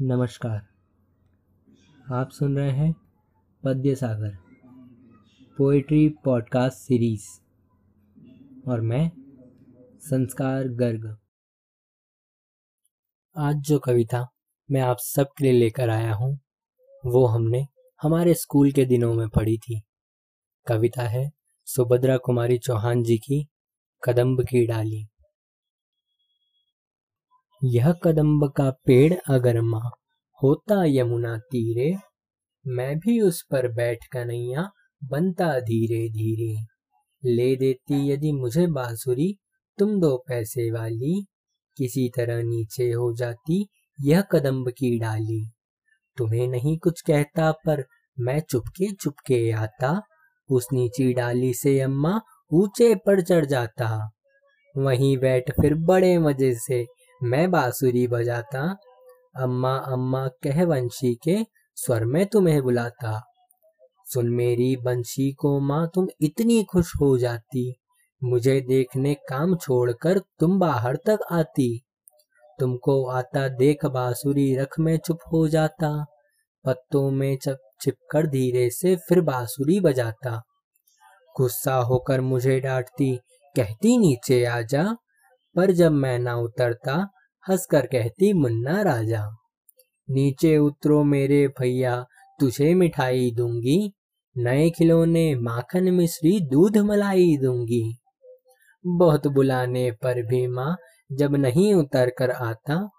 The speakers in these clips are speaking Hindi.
नमस्कार। आप सुन रहे हैं पद्य सागर पोइट्री पॉडकास्ट सीरीज़ और मैं, संस्कार गर्ग। आज जो कविता मैं आप सब के लिए लेकर आया हूँ, वो हमने हमारे स्कूल के दिनों में पढ़ी थी। कविता है सुभद्रा कुमारी चौहान जी की, कदम्ब की डाली। यह कदम्ब का पेड़ अगर माँ होता यमुना तीरे, मैं भी उस पर बैठ कन्हैया बनता धीरे धीरे। ले देती यदि मुझे बांसुरी, तुम दो पैसे वाली। किसी तरह नीचे हो जाती यह कदम्ब की डाली। तुम्हें नहीं कुछ कहता, पर मैं चुपके चुपके आता। उस नीची डाली से अम्मा ऊँचे पर चढ़ जाता। वहीं बैठ फिर बड़े मज़े से मैं बांसुरी बजाता, अम्मा अम्मा कह वंशी के स्वर में तुम्हें बुलाता। सुन मेरी बंशी को माँ, तुम इतनी खुश हो जाती। मुझे देखने काम छोड़कर तुम बाहर तक आती। तुमको आता देख बांसुरी रख में चुप हो जाता। पत्तों में चप छिपकर धीरे से फिर बांसुरी बजाता। गुस्सा होकर मुझे डांटती, कहती नीचे आजा पर जब मैं ना उतरता हंसकर कहती, मुन्ना राजा, नीचे उतरो मेरे भैया, तुझे मिठाई दूँगी, नए खिलौने माखन मिश्री दूध मलाई दूँगी। बहुत बुलाने पर भी माँ जब नहीं उतर कर आता,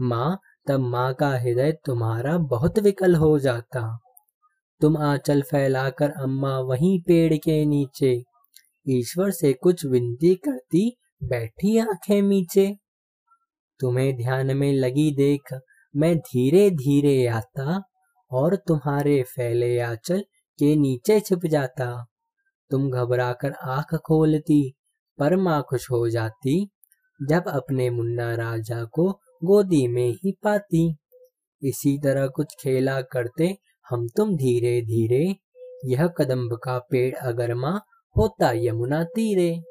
माँ, तब माँ का हृदय तुम्हारा बहुत विकल हो जाता। तुम आंचल फैलाकर अम्मा वहीं पेड़ के नीचे, ईश्वर से कुछ विनती करती बैठी आँखें नीचे। तुम्हें ध्यान में लगी देख मैं धीरे धीरे आता और तुम्हारे फैले आंचल के नीचे छिप जाता। तुम घबराकर आँख खोलती, पर माँ खुश हो जाती, जब अपने मुन्ना राजा को गोदी में ही पाती। इसी तरह कुछ खेला करते हम तुम धीरे धीरे यह कदम्ब का पेड़ अगर माँ होता यमुना तीरे।